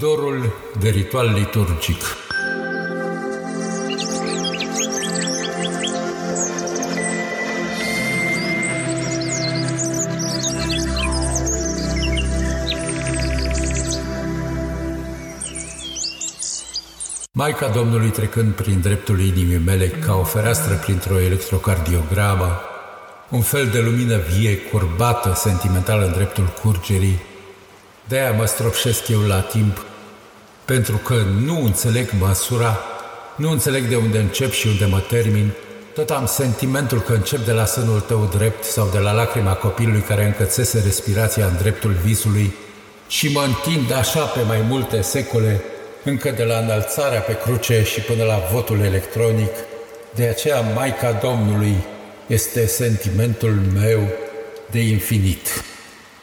dorul de ritual liturgic. Maica Domnului trecând prin dreptul inimii mele ca o fereastră printr-o electrocardiogramă, un fel de lumină vie, curbată, sentimentală în dreptul curgerii, de-aia mă stropșesc eu la timp, pentru că nu înțeleg măsura, nu înțeleg de unde încep și unde mă termin, tot am sentimentul că încep de la sânul tău drept sau de la lacrima copilului care încățese respirația în dreptul visului și mă întind așa pe mai multe secole, încă de la înălțarea pe cruce și până la votul electronic. De aceea Maica Domnului este sentimentul meu de infinit.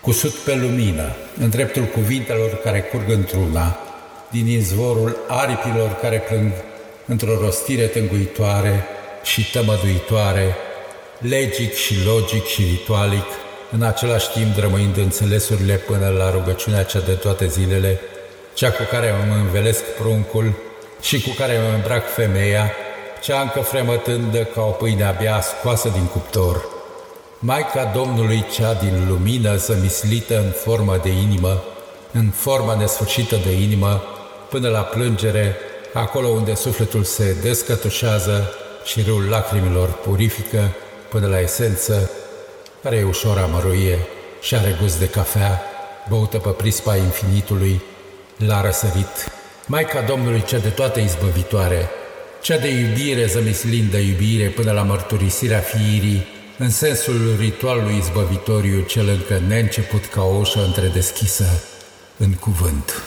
Cusut pe lumină, în dreptul cuvintelor care curg într-una, din izvorul aripilor care plâng într-o rostire tânguitoare și tămăduitoare, legic și logic și ritualic, în același timp drămâind înțelesurile până la rugăciunea cea de toate zilele, cea cu care mă învelesc pruncul și cu care mă îmbrac femeia, cea încă fremătândă ca o pâine abia scoasă din cuptor. Maica Domnului cea din lumină zămislită în formă de inimă, în forma nesfârșită de inimă, până la plângere, acolo unde sufletul se descătușează și râul lacrimilor purifică până la esență, care e ușor amăruie și are gust de cafea, băută pe prispa infinitului, l-a răsărit. Maica Domnului cea de toate izbăvitoare, cea de iubire zămislindă iubire până la mărturisirea fiirii, în sensul ritualului izbăvitoriu cel încă neînceput ca o ușă întredeschisă în cuvânt.